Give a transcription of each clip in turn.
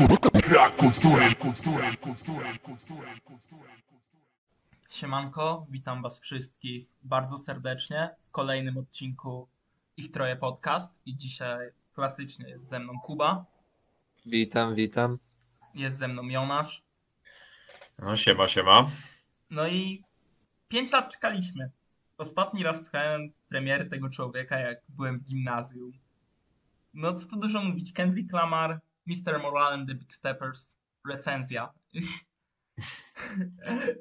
Brak kultury, kultury, kultury, kultury, kultury. Siemanko, witam was wszystkich bardzo serdecznie w kolejnym odcinku Ich Troje Podcast i dzisiaj klasycznie jest ze mną Kuba, Witam, witam. jest ze mną Jonasz, No siema, siema. no i pięć lat czekaliśmy. Ostatni raz słuchałem premiery tego człowieka, jak byłem w gimnazjum. No co tu dużo mówić, Kendrick Lamar, Mr. Moral and the Big Steppers, recenzja.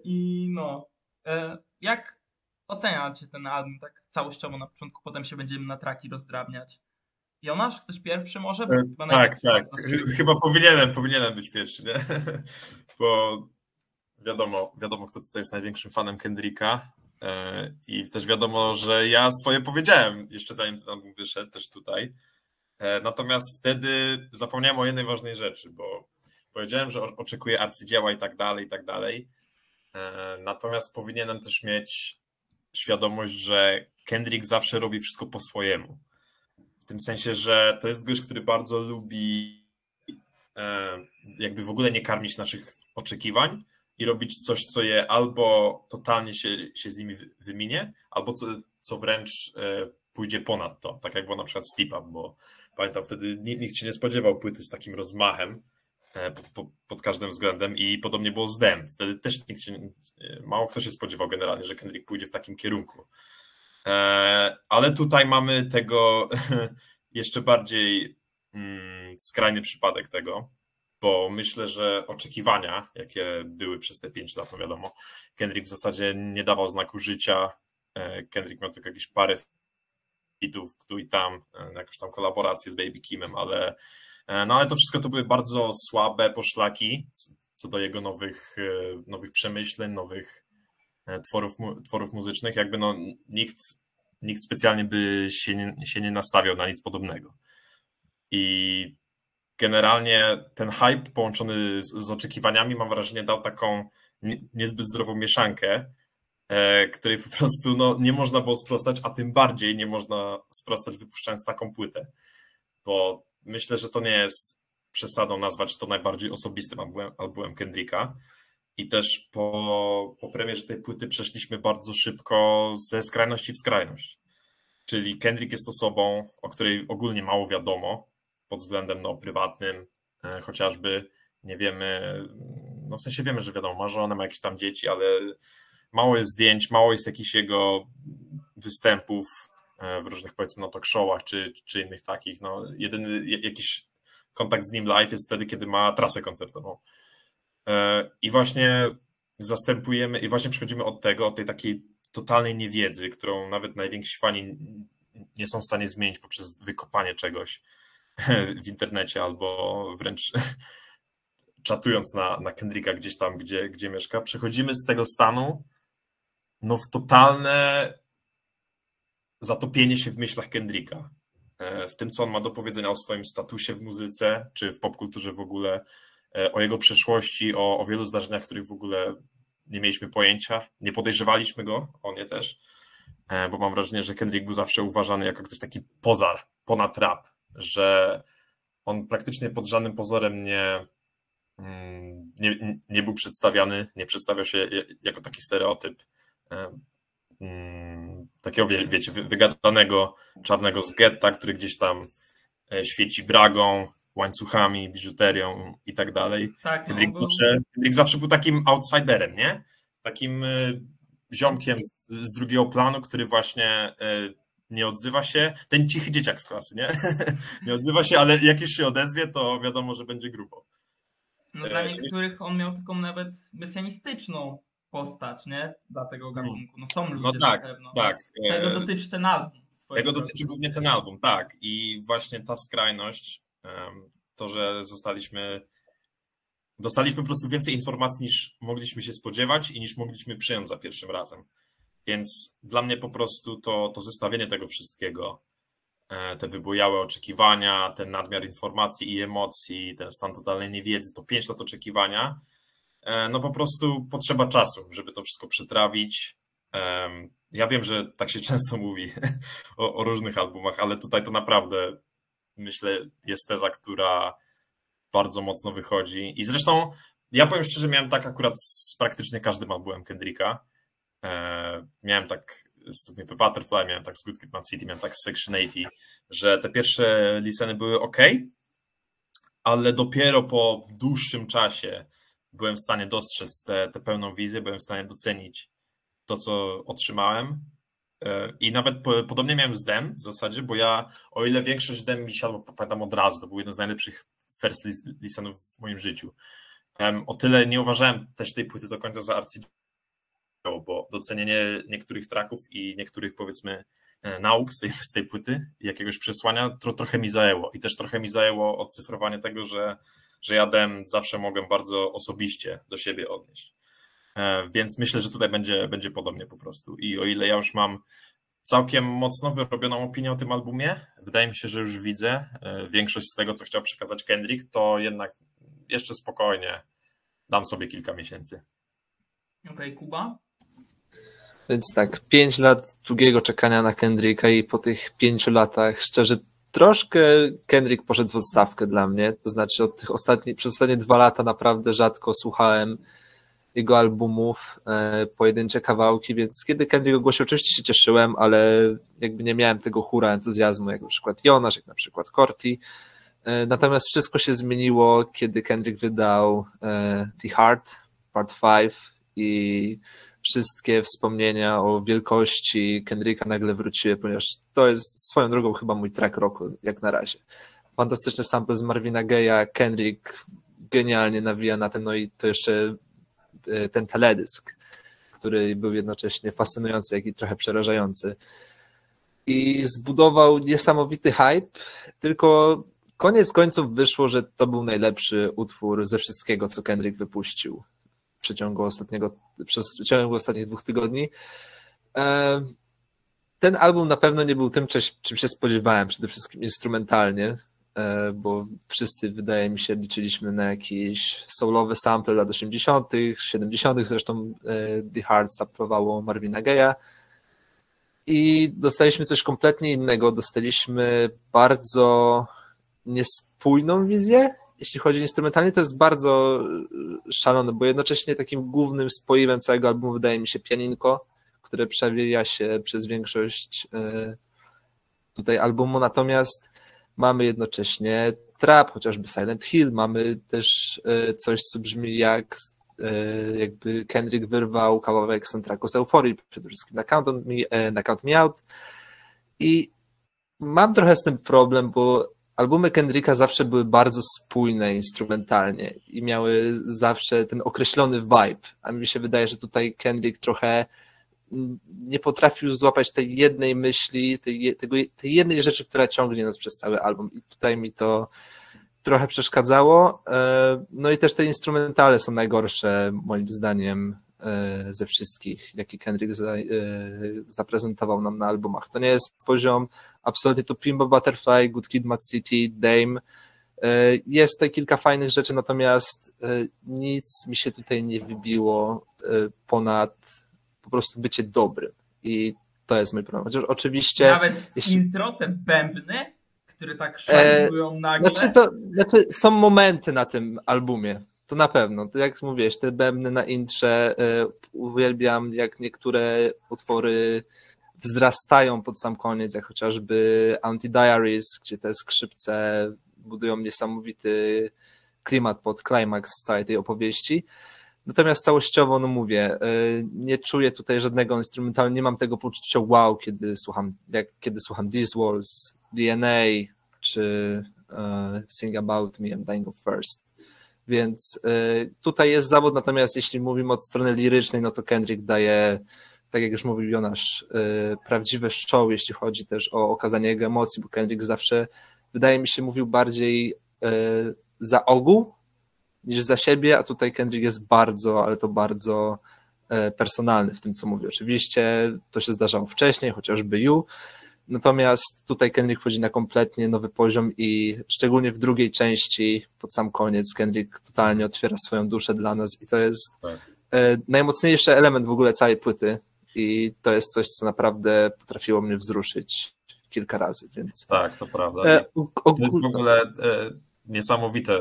I no, e, jak oceniacie ten album tak całościowo na początku, potem się będziemy na traki rozdrabniać. Jonasz, chcesz pierwszy może? E, chyba Tak, tak. Chyba powinienem, powinienem być pierwszy, nie? Bo wiadomo, wiadomo, kto tutaj jest największym fanem Kendricka. e, I też wiadomo, że ja swoje powiedziałem jeszcze zanim ten album wyszedł, też tutaj. E, Natomiast wtedy zapomniałem o jednej ważnej rzeczy, bo powiedziałem, że oczekuję arcydzieła i tak dalej, i tak dalej. E, Natomiast powinienem też mieć świadomość, że Kendrick zawsze robi wszystko po swojemu. W tym sensie, że to jest gość, który bardzo lubi e, jakby w ogóle nie karmić naszych oczekiwań i robić coś, co je albo totalnie się, się z nimi wy- wyminie, albo co, co wręcz pójdzie ponad to. Tak jak było na przykład Tipa, bo pamiętam wtedy nikt, się nie spodziewał płyty z takim rozmachem e, po, po, pod każdym względem i podobnie było z Dem. Wtedy też nikt się, e, mało kto się spodziewał generalnie, że Kendrick pójdzie w takim kierunku. E, Ale tutaj mamy tego jeszcze bardziej mm, skrajny przypadek tego, bo myślę, że oczekiwania, jakie były przez te 5 lat, no wiadomo, Kendrick w zasadzie nie dawał znaku życia. Kendrick miał tylko jakieś parę hitów tu i tam, e, jakąś tam kolaborację z Baby Kimem, ale e, no ale to wszystko to były bardzo słabe poszlaki co- do jego nowych, e, nowych przemyśleń, nowych tworów, tworów muzycznych. Jakby no nikt, nikt specjalnie by się nie, się nie nastawiał na nic podobnego. I generalnie ten hype połączony z, z oczekiwaniami, mam wrażenie, dał taką nie, niezbyt zdrową mieszankę, której po prostu no, nie można było sprostać, a tym bardziej nie można sprostać wypuszczając taką płytę. Bo myślę, że to nie jest przesadą nazwać to najbardziej osobistym albumem, albumem Kendricka. I też po, po premierze tej płyty przeszliśmy bardzo szybko ze skrajności w skrajność. Czyli Kendrick jest osobą, o której ogólnie mało wiadomo pod względem no, prywatnym, e, chociażby nie wiemy, no w sensie wiemy, że wiadomo, ma żonę, ma jakieś tam dzieci, ale mało jest zdjęć, mało jest jakichś jego występów e, w różnych powiedzmy no talk showach czy, czy innych takich. No, jedyny jakiś kontakt z nim live jest wtedy, kiedy ma trasę koncertową. E, I właśnie zastępujemy, i właśnie przechodzimy od tego, od tej takiej totalnej niewiedzy, którą nawet najwięksi fani nie są w stanie zmienić poprzez wykopanie czegoś w internecie albo wręcz czatując na, na Kendricka gdzieś tam, gdzie, gdzie mieszka. Przechodzimy z tego stanu no, w totalne zatopienie się w myślach Kendricka. E, W tym, co on ma do powiedzenia o swoim statusie w muzyce, czy w popkulturze w ogóle, e, o jego przeszłości, o, o wielu zdarzeniach, których w ogóle nie mieliśmy pojęcia, nie podejrzewaliśmy go, on nie też, e, bo mam wrażenie, że Kendrick był zawsze uważany jako ktoś taki pozar, ponad rap, że on praktycznie pod żadnym pozorem nie, mm, nie, nie był przedstawiany, nie przedstawiał się jako taki stereotyp takiego, wie- wiecie, wy- wygadanego czarnego z getta, który gdzieś tam e, świeci bragą, łańcuchami, biżuterią i tak dalej. Tak, no, Kendrick był- zawsze, Kendrick zawsze był takim outsiderem, nie? Takim y, ziomkiem z, z drugiego planu, który właśnie nie odzywa się. Ten cichy dzieciak z klasy, nie? nie odzywa się, ale jak już się odezwie, to wiadomo, że będzie grubo. No dla E, niektórych on miał taką nawet mesjanistyczną postać, nie? Dla tego gatunku. No są ludzie No tak, na pewno. tak. Tego E, dotyczy ten album. Tego dotyczy głównie ten album, tak. I właśnie ta skrajność, to, że zostaliśmy. Dostaliśmy po prostu więcej informacji niż mogliśmy się spodziewać i niż mogliśmy przyjąć za pierwszym razem. Więc dla mnie po prostu to, to zestawienie tego wszystkiego, e, te wybujałe oczekiwania, ten nadmiar informacji i emocji, ten stan totalnej niewiedzy, to pięć lat oczekiwania, no po prostu potrzeba czasu, żeby to wszystko przetrawić. Ja wiem, że tak się często mówi o, o różnych albumach, ale tutaj to naprawdę myślę jest teza, która bardzo mocno wychodzi. I zresztą ja powiem szczerze, miałem tak akurat z praktycznie każdym albumem Kendricka. E, miałem tak z Stupnie Butterfly, miałem tak z Good Kid Mad City, miałem tak z Section 80, że te pierwsze listeny były ok, ale dopiero po dłuższym czasie byłem w stanie dostrzec tę pełną wizję, byłem w stanie docenić to, co otrzymałem. E, I nawet po, podobnie miałem z Dem w zasadzie, bo ja, o ile większość Dem mi siadło, pamiętam od razu, to był jeden z najlepszych first listenów w moim życiu. O tyle nie uważałem też tej płyty do końca za arcydzieło, bo docenienie niektórych traków i niektórych powiedzmy nauk z tej, z tej płyty, jakiegoś przesłania, to trochę mi zajęło. I też trochę mi zajęło odcyfrowanie tego, że, że ja dem zawsze mogę bardzo osobiście do siebie odnieść. E, więc myślę, że tutaj będzie, będzie podobnie po prostu. I o ile ja już mam całkiem mocno wyrobioną opinię o tym albumie, wydaje mi się, że już widzę e, większość z tego, co chciał przekazać Kendrick, to jednak jeszcze spokojnie dam sobie kilka miesięcy. Okej, okay, Kuba? Więc tak, pięć lat długiego czekania na Kendricka i po tych pięciu latach, szczerze, troszkę Kendrick poszedł w odstawkę dla mnie. To znaczy, od tych ostatnich, przez ostatnie dwa lata naprawdę rzadko słuchałem jego albumów, e, pojedyncze kawałki, więc kiedy Kendrick ogłosił, oczywiście się cieszyłem, ale jakby nie miałem tego hura entuzjazmu, jak na przykład Jonasz, jak na przykład Corti. E, natomiast wszystko się zmieniło, kiedy Kendrick wydał e, The Heart, Part 5 i wszystkie wspomnienia o wielkości Kendricka nagle wróciły, ponieważ to jest swoją drogą chyba mój track roku, jak na razie. Fantastyczny sample z Marvina Gaye'a, Kendrick genialnie nawija na tym, no i to jeszcze e, ten teledysk, który był jednocześnie fascynujący, jak i trochę przerażający. I zbudował niesamowity hype, tylko koniec końców wyszło, że to był najlepszy utwór ze wszystkiego, co Kendrick wypuścił przeciągu ostatniego, przez w przeciągu ostatnich dwóch tygodni. E, ten album na pewno nie był tym, czym się spodziewałem, przede wszystkim instrumentalnie, e, bo wszyscy, wydaje mi się, liczyliśmy na jakieś soulowe sample lat 80., 70., zresztą e, The Heart zaprowało Marvina Gaye'a. I dostaliśmy coś kompletnie innego. Dostaliśmy bardzo niespójną wizję. Jeśli chodzi o instrumentalnie, to jest bardzo e, szalone, bo jednocześnie takim głównym spoiwem całego albumu wydaje mi się pianinko, które przewija się przez większość e, tutaj albumu, natomiast mamy jednocześnie trap, chociażby Silent Hill, mamy też e, coś, co brzmi jak jakby Kendrick wyrwał kawałek soundtracku z Euforii, przede wszystkim na Count, me, na Count Me Out. I mam trochę z tym problem, bo albumy Kendricka zawsze były bardzo spójne instrumentalnie i miały zawsze ten określony vibe, a mi się wydaje, że tutaj Kendrick trochę nie potrafił złapać tej jednej myśli, tej, tej jednej rzeczy, która ciągnie nas przez cały album i tutaj mi to trochę przeszkadzało. E, no i też te instrumentale są najgorsze moim zdaniem E, ze wszystkich, jaki Kendrick e, zaprezentował nam na albumach. To nie jest poziom absolutnie to Pimbo Butterfly, Good Kid, Mad City, Dame. E, jest tutaj kilka fajnych rzeczy, natomiast nic mi się tutaj nie wybiło ponad po prostu bycie dobrym. I to jest mój problem. Chociaż oczywiście. Nawet jeśli... intro, te bębny, które tak szalibują e, nagle. Znaczy, to, znaczy, są momenty na tym albumie to na pewno. To jak mówiłeś, te bębny na intrze, y, uwielbiam jak niektóre utwory wzrastają pod sam koniec, jak chociażby Anti-Diaries, gdzie te skrzypce budują niesamowity klimat pod klimaks całej tej opowieści. Natomiast całościowo, no mówię, y, nie czuję tutaj żadnego instrumentalnego, nie mam tego poczucia wow, kiedy słucham, jak, kiedy słucham These Walls, DNA, czy uh, Sing About Me, I'm Dying of First. Więc y, tutaj jest zawód, natomiast jeśli mówimy od strony lirycznej, no to Kendrick daje, tak jak już mówił Jonasz, y, prawdziwe show, jeśli chodzi też o okazanie jego emocji, bo Kendrick zawsze, wydaje mi się, mówił bardziej y, za ogół niż za siebie, a tutaj Kendrick jest bardzo, ale to bardzo personalny w tym, co mówi. Oczywiście to się zdarzało wcześniej, chociażby You, Natomiast tutaj Kendrick wchodzi na kompletnie nowy poziom i szczególnie w drugiej części, pod sam koniec, Kendrick totalnie otwiera swoją duszę dla nas i to jest tak. Najmocniejszy element w ogóle całej płyty i to jest coś, co naprawdę potrafiło mnie wzruszyć kilka razy, więc... Tak, to prawda. E, to jest w ogóle e, niesamowite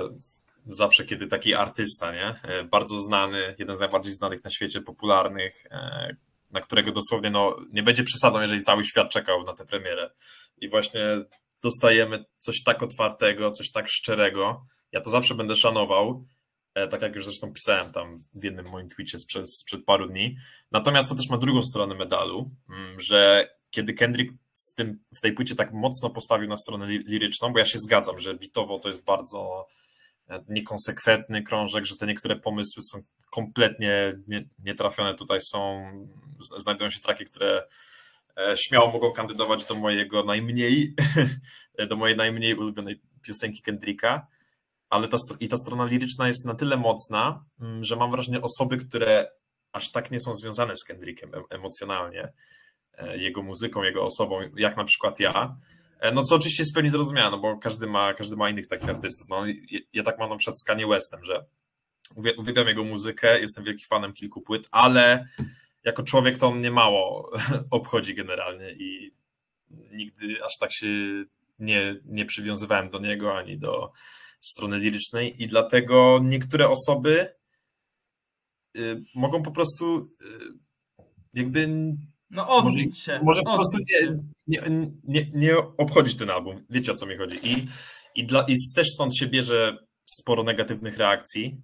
zawsze, kiedy taki artysta, nie? E, bardzo znany, jeden z najbardziej znanych na świecie, popularnych, e, na którego dosłownie no, nie będzie przesadą, jeżeli cały świat czekał na tę premierę. I właśnie dostajemy coś tak otwartego, coś tak szczerego. Ja to zawsze będę szanował, tak jak już zresztą pisałem tam w jednym moim tweetie sprzed, sprzed paru dni. Natomiast to też ma drugą stronę medalu, mm, że kiedy Kendrick w, tym, w tej płycie tak mocno postawił na stronę liryczną, bo ja się zgadzam, że bitowo to jest bardzo e, niekonsekwentny krążek, że te niektóre pomysły są kompletnie nietrafione. Tutaj są, znajdują się traki, które e, śmiało mogą kandydować do mojego najmniej, do mojej najmniej ulubionej piosenki Kendricka, ale ta, i ta strona liryczna jest na tyle mocna, mm, że mam wrażenie osoby, które aż tak nie są związane z Kendrickiem emocjonalnie, E, jego muzyką, jego osobą, jak na przykład ja. E, no co oczywiście jest pełni zrozumiałe, no bo każdy ma, każdy ma innych takich artystów. No, ja tak mam na przykład z Kanye Westem, że uwielbiam jego muzykę, jestem wielkim fanem kilku płyt, ale jako człowiek to mnie mało obchodzi generalnie i nigdy aż tak się nie, nie przywiązywałem do niego ani do strony lirycznej i dlatego niektóre osoby y, mogą po prostu y, jakby no odbić się. Może po prostu nie, nie, nie, nie obchodzić ten album. Wiecie o co mi chodzi. I, i, dla, i też stąd się bierze sporo negatywnych reakcji,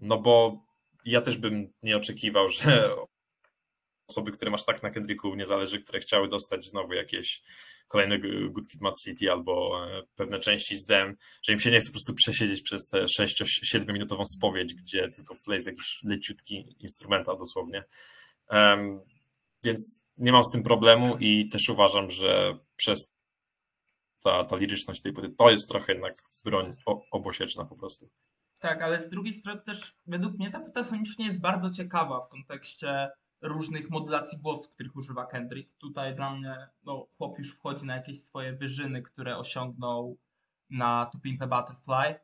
no bo ja też bym nie oczekiwał, że osoby, które masz tak na Kendricku nie zależy, które chciały dostać znowu jakieś kolejne Good Kid Mad City albo e, pewne części z dem, że im się nie chce po prostu przesiedzieć przez tę 6-7 minutową spowiedź, gdzie tylko w tle jest jakiś leciutki instrumental dosłownie. Um, więc nie mam z tym problemu i też uważam, że przez ta, ta liryczność tej płyty to jest trochę jednak broń obosieczna po prostu. Tak, ale z drugiej strony też według mnie ta płyta sonicznie jest bardzo ciekawa w kontekście różnych modulacji głosu, których używa Kendrick. Tutaj dla mnie no, chłop już wchodzi na jakieś swoje wyżyny, które osiągnął na To Pimp a Butterfly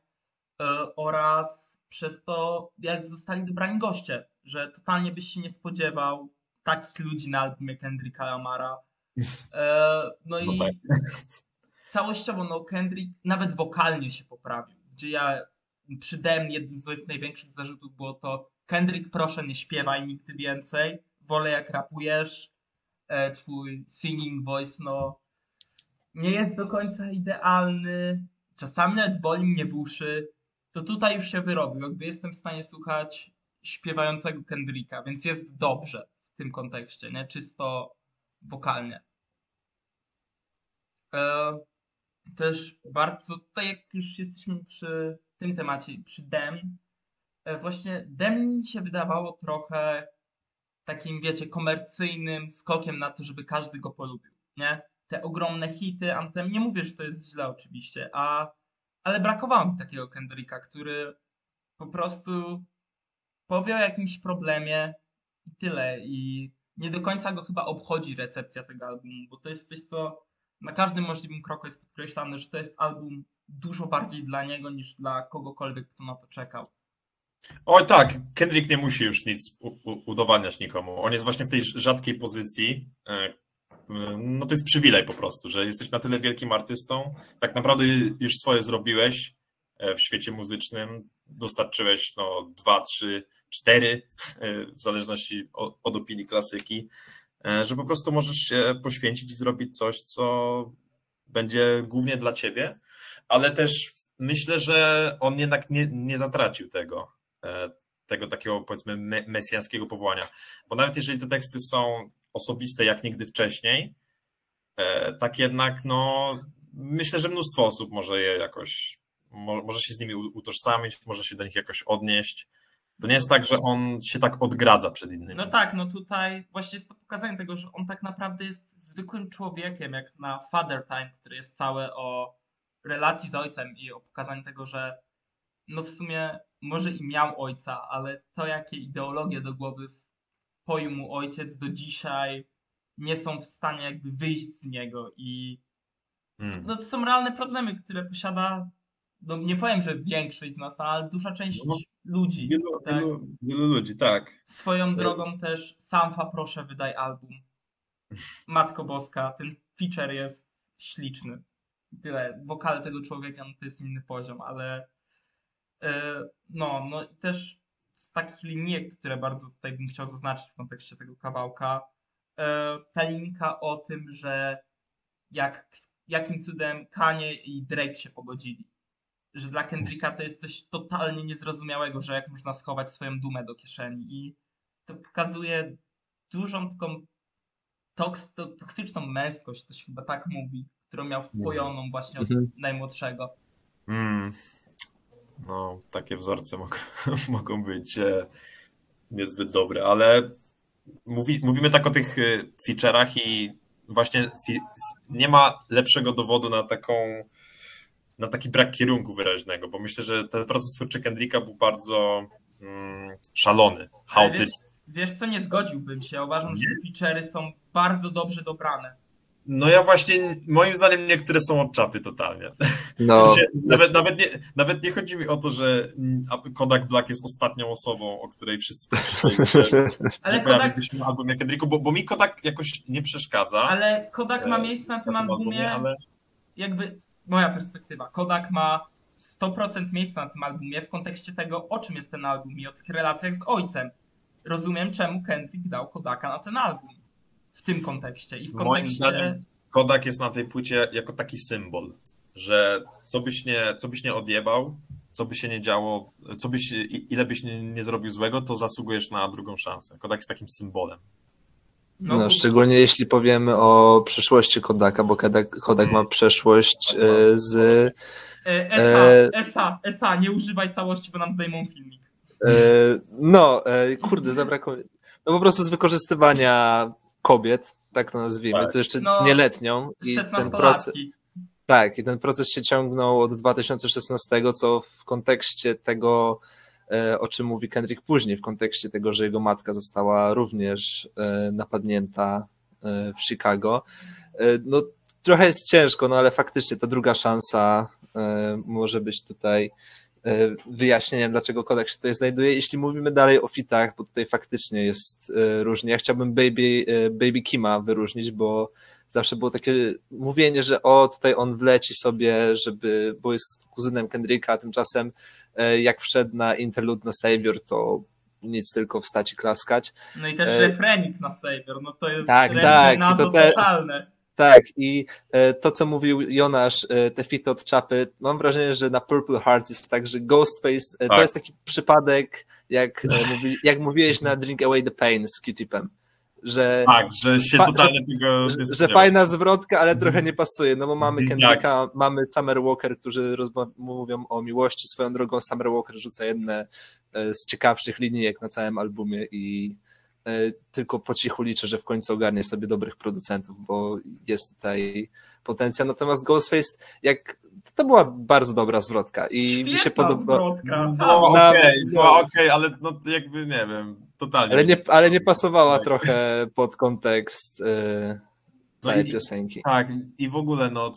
yy, oraz przez to, jak zostali dobrani goście, że totalnie byś się nie spodziewał takich ludzi na albumie Kendricka Lamara. E, no, no i tak. całościowo no Kendrick nawet wokalnie się poprawił, gdzie ja przy Dem jednym z moich największych zarzutów było to Kendrick proszę nie śpiewaj nigdy więcej, wolę jak rapujesz, e, twój singing voice no nie jest do końca idealny, czasami nawet boli mnie w uszy, to tutaj już się wyrobił, jakby jestem w stanie słuchać śpiewającego Kendricka, więc jest dobrze tym kontekście, nie? Czysto wokalnie. E, też bardzo, tutaj jak już jesteśmy przy tym temacie, przy Dem, e, właśnie Dem mi się wydawało trochę takim, wiecie, komercyjnym skokiem na to, żeby każdy go polubił, nie? Te ogromne hity, Anthem, nie mówię, że to jest źle oczywiście, a, ale brakowało mi takiego Kendricka, który po prostu powie o jakimś problemie, i tyle. I nie do końca go chyba obchodzi recepcja tego albumu, bo to jest coś, co na każdym możliwym kroku jest podkreślane, że to jest album dużo bardziej dla niego niż dla kogokolwiek, kto na to czekał. Oj tak, Kendrick nie musi już nic udowadniać nikomu. On jest właśnie w tej rzadkiej pozycji. E, no to jest przywilej po prostu, że jesteś na tyle wielkim artystą, tak naprawdę już swoje zrobiłeś e, w świecie muzycznym, dostarczyłeś no dwa, trzy cztery, e, w zależności od opinii klasyki, że po prostu możesz się poświęcić i zrobić coś, co będzie głównie dla ciebie, ale też myślę, że on jednak nie, nie zatracił tego, tego takiego powiedzmy mesjańskiego powołania. Bo nawet jeżeli te teksty są osobiste jak nigdy wcześniej, tak jednak no myślę, że mnóstwo osób może je jakoś, może się z nimi utożsamić, może się do nich jakoś odnieść. To nie jest tak, że on się tak odgradza przed innymi. No tak, no tutaj właśnie jest to pokazanie tego, że on tak naprawdę jest zwykłym człowiekiem, jak na Father Time, który jest całe o relacji z ojcem i o pokazaniu tego, że no w sumie może i miał ojca, ale to jakie ideologie do głowy wpoił mu ojciec do dzisiaj nie są w stanie jakby wyjść z niego i hmm. no to są realne problemy, które posiada no nie powiem, że większość z nas, ale duża część no, ludzi. Wielu, tak? wielu, wielu, ludzi, tak. Swoją drogą też Samfa proszę wydaj album. Matko Boska, ten feature jest śliczny. Tyle. Wokale tego człowieka no to jest inny poziom, ale E, No, no i też z takich linijek, które bardzo tutaj bym chciał zaznaczyć w kontekście tego kawałka, e, ta linka o tym, że jak, jakim cudem Kanye i Drake się pogodzili. Że dla Kendricka to jest coś totalnie niezrozumiałego, że jak można schować swoją dumę do kieszeni. I to pokazuje dużą taką toks, to, toksyczną męskość, to się chyba tak mówi, którą miał wpojoną właśnie od Mhm. najmłodszego. Mm. No, takie wzorce mogą, mogą być e, niezbyt dobre, ale mówi, mówimy tak o tych e, feature'ach i właśnie nie ma lepszego dowodu na taką na taki brak kierunku wyraźnego, bo myślę, że ten proces twórczy Kendricka był bardzo mm, szalony, Ale wiesz, chaotyczny. wiesz co, nie zgodziłbym się. Uważam, że te feature'y są bardzo dobrze dobrane. No ja właśnie, moim zdaniem niektóre są od czapy totalnie. No, W sensie, nawet, znaczy- nawet, nie, nawet nie chodzi mi o to, że Kodak Black jest ostatnią osobą, o której wszyscy Ale Kodak, się na albumie Kendricku, bo, bo mi Kodak jakoś nie przeszkadza. ale Kodak ma e, miejsce na tym na tym albumie, ale jakby moja perspektywa. Kodak ma 100% miejsca na tym albumie w kontekście tego, o czym jest ten album i o tych relacjach z ojcem. Rozumiem, czemu Kendrick dał Kodaka na ten album. W tym kontekście. I w Moim kontekście. zdaniem- Kodak jest na tej płycie jako taki symbol, że co byś nie, co byś nie odjebał, co by się nie działo, co byś, ile byś nie, nie zrobił złego, to zasługujesz na drugą szansę. Kodak jest takim symbolem. No, No, szczególnie jeśli powiemy o przyszłości Kodaka, bo Kodak, Kodak ma przeszłość e, z E, Esa, e, Esa, Esa, nie używaj całości, bo nam zdejmą filmik. E, No, e, kurde, zabrakło. No po prostu z wykorzystywania kobiet, tak to nazwijmy, Tak. to jeszcze No, z nieletnią. I ten proces, tak, i ten proces się ciągnął od 2016, co w kontekście tego, e, o czym mówi Kendrick później, w kontekście tego, że jego matka została również e, napadnięta e, w Chicago. No, trochę jest ciężko, no ale faktycznie ta druga szansa może być tutaj wyjaśnieniem, dlaczego Kodak się tutaj znajduje. Jeśli mówimy dalej o fitach, bo tutaj faktycznie jest e, różnie. Ja chciałbym Baby, e, Baby Kima wyróżnić, bo zawsze było takie mówienie, że o, tutaj on wleci sobie, żeby, bo jest kuzynem Kendricka, a tymczasem e, jak wszedł na interlude na Savior, to nic tylko wstać i klaskać. No i też E, refrenik na Savior, no to jest tak, tak, to te- totalne. Tak, i e, to, co mówił Jonasz, e, te fity od czapy, mam wrażenie, że na Purple Heart jest tak, że Ghostface e, to Tak. jest taki przypadek, jak, mówi, jak mówiłeś na Drink Away the Pain z Q-Tipem, że, Tak, że się totalnie tego że, że fajna zwrotka, ale trochę nie pasuje, no bo mamy Mhm, Kendricka, mamy Summer Walker, którzy mówią o miłości, swoją drogą. Summer Walker rzuca jedne z ciekawszych linijek na całym albumie i tylko po cichu liczę, że w końcu ogarnie sobie dobrych producentów, bo jest tutaj potencjał. Natomiast Ghostface, jak to była bardzo dobra zwrotka i mi się Świetna podoba. zwrotka. No okej, no. no, okej, ale no jakby nie wiem, totalnie. Ale nie, ale nie pasowała Tak. trochę pod kontekst e, całej i- piosenki. Tak, i w ogóle no,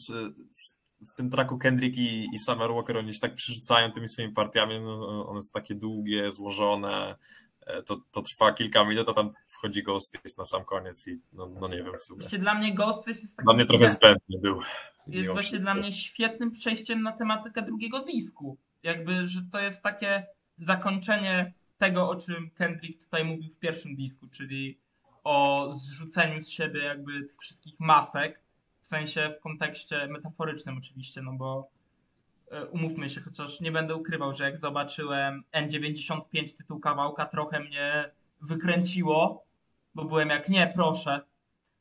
w tym traku Kendrick i, i Summer Walker oni się tak przerzucają tymi swoimi partiami, no, one są takie długie, złożone, e, to, to trwa kilka minut, a tam wchodzi Ghostface na sam koniec i no, no nie wiem w sumie. Właśnie dla mnie Ghostface jest taki Dla mnie trochę zbędny był. jest właśnie wszystko. dla mnie świetnym przejściem na tematykę drugiego disku. Jakby, że to jest takie zakończenie tego, o czym Kendrick tutaj mówił w pierwszym disku, czyli o zrzuceniu z siebie jakby tych wszystkich masek, w sensie w kontekście metaforycznym oczywiście, no bo e, umówmy się, chociaż nie będę ukrywał, że jak zobaczyłem N95 tytuł kawałka, trochę mnie wykręciło, bo byłem jak, nie, proszę.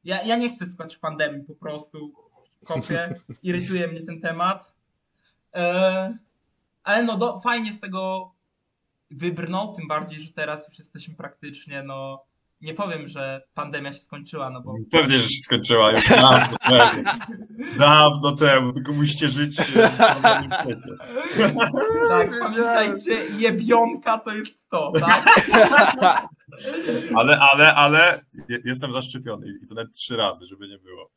Ja, ja nie chcę słuchać pandemii po prostu w kopie, irytuje mnie ten temat. E, ale no, do, fajnie z tego wybrnął, tym bardziej, że teraz już jesteśmy praktycznie, no, nie powiem, że pandemia się skończyła, no bo Pewnie, że się skończyła już dawno temu. Dawno temu, tylko musicie żyć e, w świecie. tak, pamiętajcie, jebionka to jest to, tak? Ale, ale, ale je- jestem zaszczepiony i to nawet trzy razy, żeby nie było.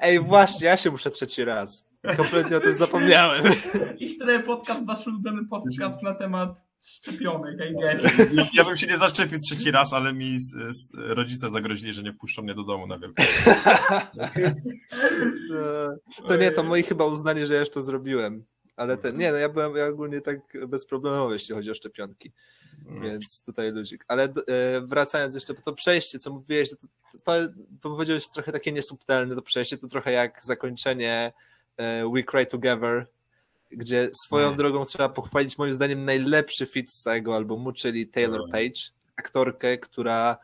Ej, właśnie, ja się muszę trzeci raz. Kompletnie o tym zapomniałem. I wtedy podcast, wasz ulubiony podcast na temat szczepionek, I guess. Ja, bym się nie zaszczepił trzeci raz, ale mi rodzice zagrozili, że nie wpuszczą mnie do domu na wielką. To nie, to moi chyba uznali, że ja już to zrobiłem. Ale ten, nie, no ja byłem ja ogólnie tak bezproblemowy, jeśli chodzi o szczepionki, Mm. więc tutaj ludzik. Ale e, wracając jeszcze, to przejście, co mówiłeś, to, to, to powiedziałeś trochę takie niesubtelne, to przejście to trochę jak zakończenie e, We Cry Together, gdzie swoją Mm. drogą trzeba pochwalić moim zdaniem najlepszy fit z całego albumu, czyli Taylor Mm. Page, aktorkę, która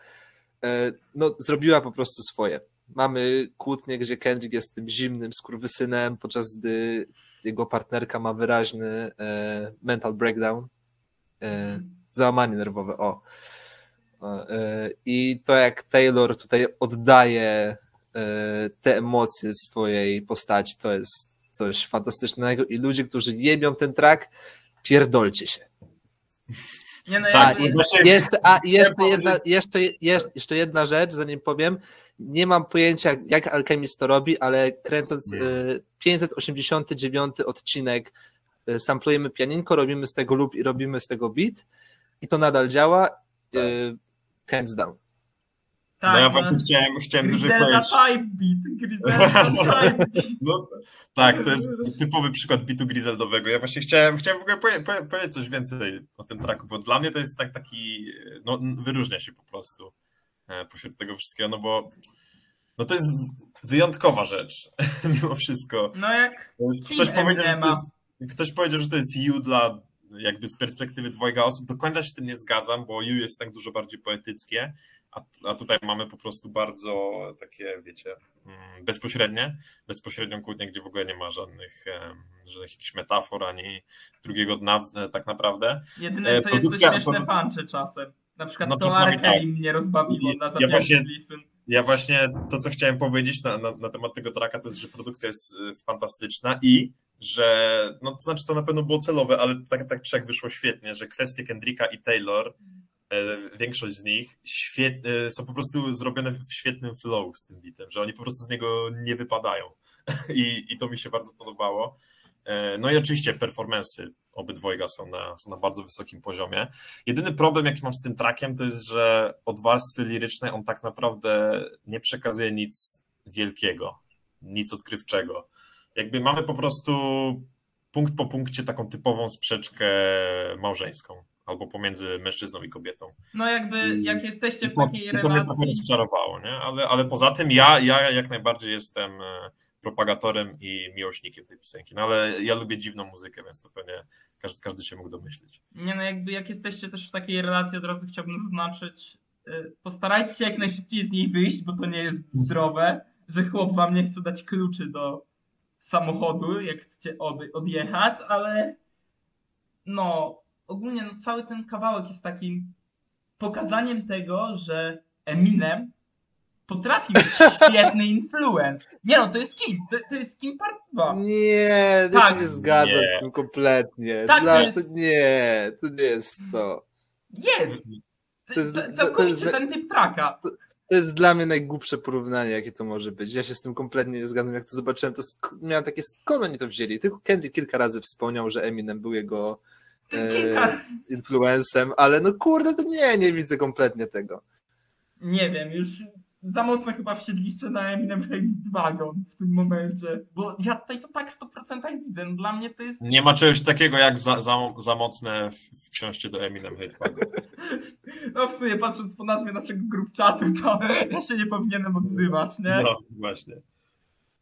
e, no, zrobiła po prostu swoje. Mamy kłótnię, gdzie Kendrick jest tym zimnym skurwysynem, podczas gdy jego partnerka ma wyraźny e, mental breakdown, e, załamanie nerwowe, o. e, I to jak Taylor tutaj oddaje e, te emocje swojej postaci, to jest coś fantastycznego i ludzie, którzy jebią ten track, pierdolcie się. Nie no, Tak, właśnie Jeszcze, a jeszcze jedna, jeszcze, jeszcze, jedna rzecz, zanim powiem. Nie mam pojęcia, jak Alchemist to robi, ale kręcąc Nie. e, 589 odcinek, e, samplujemy pianinko, robimy z tego loop i robimy z tego beat i to nadal działa. Tak. e, Hands down. Tak, no ja no, właśnie chciałem, chciałem dużo powiedzieć. Type Beat, Griselda Type Beat. No, tak, to jest typowy przykład bitu Griseldowego. Ja właśnie chciałem, chciałem w ogóle powie, powie, powiedzieć coś więcej o tym tracku, bo dla mnie to jest tak taki, no wyróżnia się po prostu e, pośród tego wszystkiego, no bo no to jest wyjątkowa rzecz, mimo wszystko. No jak Ktoś powiedział, że to jest, ktoś powiedział, że to jest You dla jakby z perspektywy dwojga osób. Do końca się z tym nie zgadzam, bo You jest tak dużo bardziej poetyckie, a, a tutaj mamy po prostu bardzo takie, wiecie, mm, bezpośrednie, bezpośrednią kłótnię, gdzie w ogóle nie ma żadnych, żadnych jakichś metafor ani drugiego dna tak naprawdę. Jedyne E, co jest to śmieszne puncze czasem. Na przykład No, to Arkeli tak. mnie rozbawiło na ja za właśnie- listen. Ja właśnie to, co chciałem powiedzieć na, na, na temat tego tracka, to jest, że produkcja jest y, fantastyczna i że, no to znaczy to na pewno było celowe, ale tak, tak czy jak wyszło świetnie, że kwestie Kendricka i Taylor, większość z nich e, są po prostu zrobione w świetnym flow z tym bitem, że oni po prostu z niego nie wypadają i, i to mi się bardzo podobało. E, No i oczywiście performance'y obydwojga są na, są na bardzo wysokim poziomie. Jedyny problem, jaki mam z tym trackiem, to jest, że od warstwy lirycznej on tak naprawdę nie przekazuje nic wielkiego, nic odkrywczego. Jakby mamy po prostu punkt po punkcie taką typową sprzeczkę małżeńską, albo pomiędzy mężczyzną i kobietą. No jakby jak jesteście w to, takiej i to mnie trochę relacji, rozczarowało, nie? Ale, ale poza tym ja, ja jak najbardziej jestem e, propagatorem i miłośnikiem tej piosenki. No ale ja lubię dziwną muzykę, więc to pewnie każdy, każdy się mógł domyślić. nie no jakby jak jesteście też w takiej relacji, od razu chciałbym zaznaczyć, y, postarajcie się jak najszybciej z niej wyjść, bo to nie jest zdrowe, że chłop wam nie chce dać kluczy do samochodu, jak chcecie od, odjechać, ale no ogólnie no, cały ten kawałek jest takim pokazaniem tego, że Eminem potrafi mieć świetny influence. Nie no, to jest kim? To, to jest kim part 2. Nie, ja Tak. się nie zgadzam Nie. z tym kompletnie. Tak, Dla, to jest- to nie, to nie jest to. Jest! To jest- C- to- Całkowicie jest- ten typ traka. To jest dla mnie najgłupsze porównanie, jakie to może być. Ja się z tym kompletnie nie zgadzam. Jak to zobaczyłem, to sk- miałem takie, skąd oni to wzięli? Tylko Kendrick kilka razy wspomniał, że Eminem był jego kilka... influencem, ale no kurde, to nie, nie widzę kompletnie tego. Nie wiem, już za mocno chyba wsiedliście na Eminem Wagon w tym momencie. Bo ja tutaj to tak 100% widzę. No, dla mnie to jest... Nie ma czegoś takiego jak za, za, za mocne w- wsiąście do Eminem Hate Wagon. No w sumie patrząc po nazwie naszego grup czatu, to ja się nie powinienem odzywać, nie? No, właśnie.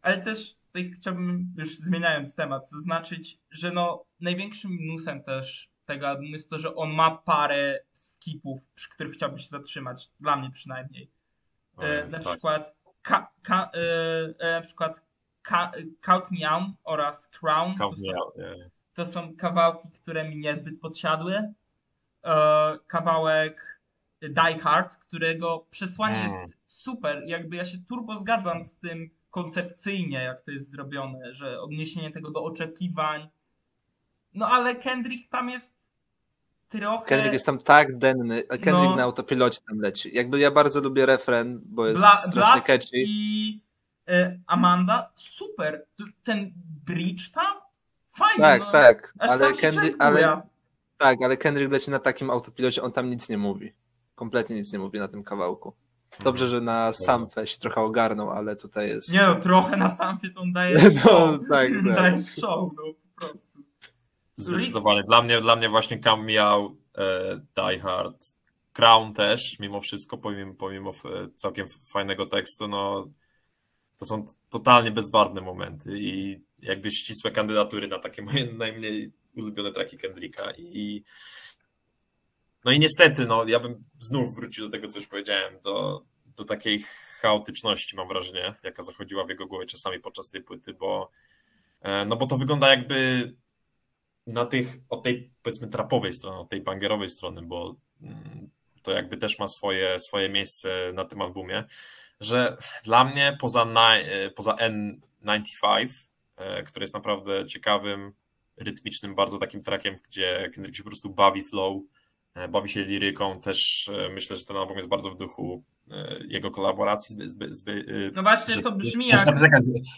Ale też tutaj chciałbym, już zmieniając temat, zaznaczyć, że no największym minusem też tego albumu jest to, że on ma parę skipów, przy których chciałbym się zatrzymać. Dla mnie przynajmniej. E, na tak. przykład ka, ka, e, e, na przykład ka, Count Me Out oraz Crown Count to, są, out, to są kawałki, które mi niezbyt podsiadły. E, kawałek Die Hard, którego przesłanie Mm. jest super. Jakby ja się turbo zgadzam z tym koncepcyjnie, jak to jest zrobione, że odniesienie tego do oczekiwań. No ale Kendrick tam jest trochę... Kendrick jest tam tak denny, Kendrick No. na autopilocie tam leci. Jakby ja bardzo lubię refren, bo jest Bla, strasznie catchy. i e, Amanda, super. Ten bridge tam, fajny. Tak, no. tak, ale Kendrick, ale, tak, ale Kendrick leci na takim autopilocie, on tam nic nie mówi. Kompletnie nic nie mówi na tym kawałku. Dobrze, że na Samfę się trochę ogarnął, ale tutaj jest... Nie no, trochę na samfie to on daje No, show. tak, tak. daje show, no po prostu. Zdecydowanie. Dla mnie, dla mnie właśnie Me Out, e, Die Hard, Crown też, mimo wszystko, pomimo, pomimo e, całkiem fajnego tekstu, no to są totalnie bezbarwne momenty i jakby ścisłe kandydatury na takie moje najmniej ulubione traki Kendricka i no i niestety, no ja bym znów wrócił do tego, co już powiedziałem, do, do takiej chaotyczności, mam wrażenie, jaka zachodziła w jego głowie czasami podczas tej płyty, bo e, no bo to wygląda jakby na tych, od tej powiedzmy trapowej strony, od tej bangerowej strony, bo mm, to jakby też ma swoje, swoje miejsce na tym albumie, że dla mnie poza, e, poza N95, e, który jest naprawdę ciekawym, rytmicznym, bardzo takim trackiem, gdzie Kendrick się po prostu bawi flow, bawi się liryką, też myślę, że ten album jest bardzo w duchu jego kolaboracji z, z, z No właśnie, to brzmi jak...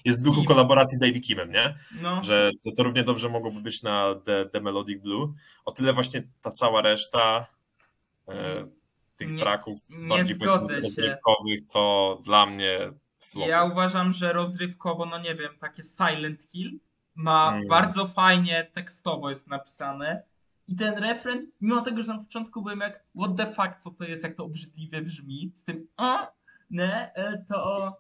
Jest w duchu Kim. kolaboracji z Davey Kimem, nie? No. Że to, to równie dobrze mogłoby być na The, The Melodic Blue. O tyle właśnie ta cała reszta e, tych Nie- traków nie bardziej rozrywkowych, to dla mnie. Ja uważam, że rozrywkowo, no nie wiem, takie Silent Hill ma Mm. bardzo fajnie tekstowo jest napisane. I ten refren, mimo tego, że na początku byłem jak what the fuck, co to jest, jak to obrzydliwie brzmi, z tym a, nie, e, to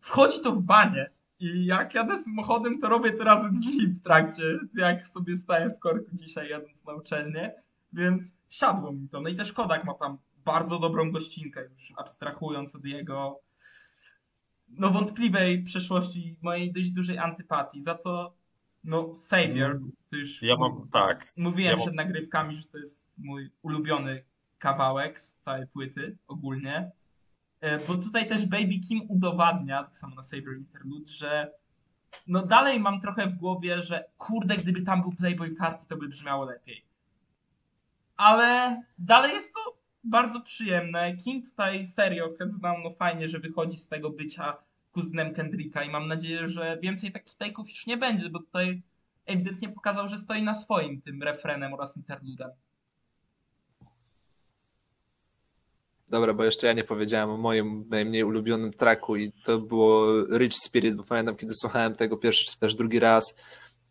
wchodzi to w banie. I jak jadę samochodem, to robię to razem z nim w trakcie, jak sobie stałem w korku dzisiaj jadąc na uczelnię, więc siadło mi to. No i też Kodak ma tam bardzo dobrą gościnkę, już abstrahując od jego no wątpliwej przeszłości, mojej dość dużej antypatii. Za to no Savior, to już Ja mam, tak, mówiłem ja mam- przed nagrywkami, że to jest mój ulubiony kawałek z całej płyty ogólnie. E, Bo tutaj też Baby Kim udowadnia, tak samo na Savior Interlude, że no dalej mam trochę w głowie, że kurde, gdyby tam był Playboy Carti, to by brzmiało lepiej. Ale dalej jest to bardzo przyjemne. Kim tutaj serio, hands down, no fajnie, że wychodzi z tego bycia kuzynem Kendricka i mam nadzieję, że więcej takich take'ów już nie będzie, bo tutaj ewidentnie pokazał, że stoi na swoim tym refrenem oraz interludem. Dobra, bo jeszcze ja nie powiedziałem o moim najmniej ulubionym tracku i to było Rich Spirit, bo pamiętam, kiedy słuchałem tego pierwszy czy też drugi raz,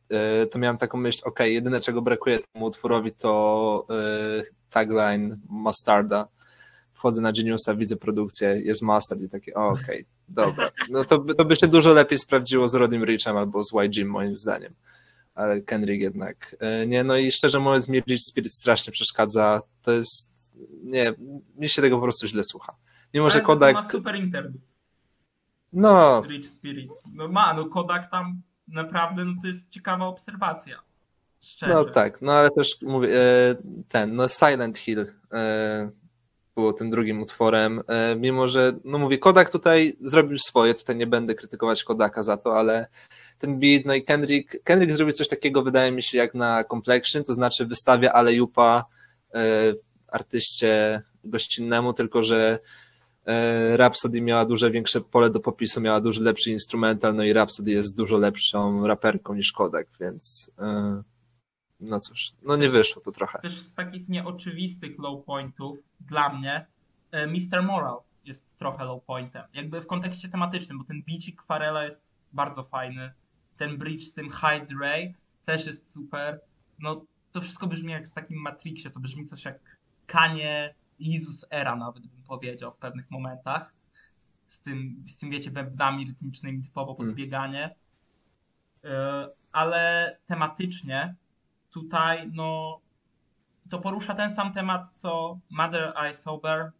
e, to miałem taką myśl, ok, jedyne czego brakuje temu utworowi to e, tagline Mustarda. Wchodzę na Geniusa, widzę produkcję, jest Mustard i takie, okej, dobra. No to, by- to by się dużo lepiej sprawdziło z Rodim Richem albo z YG moim zdaniem. Ale Kendrick jednak. e, Nie, no i szczerze mówiąc, mi Rich Spirit strasznie przeszkadza. To jest nie, mi się tego po prostu źle słucha. Mimo, że Kodak, ma super interlud, no, Rich Spirit. No ma, no Kodak tam naprawdę, no to jest ciekawa obserwacja. Szczerze. no tak, no ale też mówię, e, ten, no Silent Hill e, było tym drugim utworem, e, mimo, że, no mówię, Kodak tutaj zrobił swoje, tutaj nie będę krytykować Kodaka za to, ale ten beat, no i Kendrick, Kendrick zrobił coś takiego, wydaje mi się, jak na Complexion, to znaczy wystawia Alejupa e, artyście gościnnemu, tylko że e, Rhapsody miała dużo większe pole do popisu, miała dużo lepszy instrumental, no i Rhapsody jest dużo lepszą raperką niż Kodak, więc e, no cóż, no nie wyszło to trochę. Też z takich nieoczywistych low pointów dla mnie e, Mr. Moral jest trochę low pointem. Jakby w kontekście tematycznym, bo ten bicik Farela jest bardzo fajny. Ten bridge z tym High Ray też jest super. No to wszystko brzmi jak w takim Matrixie. To brzmi coś jak Kanie Jezus Era nawet bym powiedział w pewnych momentach. Z tym, z tym wiecie, bębnami rytmicznymi typowo pod Mm. bieganie. E, Ale tematycznie tutaj no to porusza ten sam temat co Mother I Sober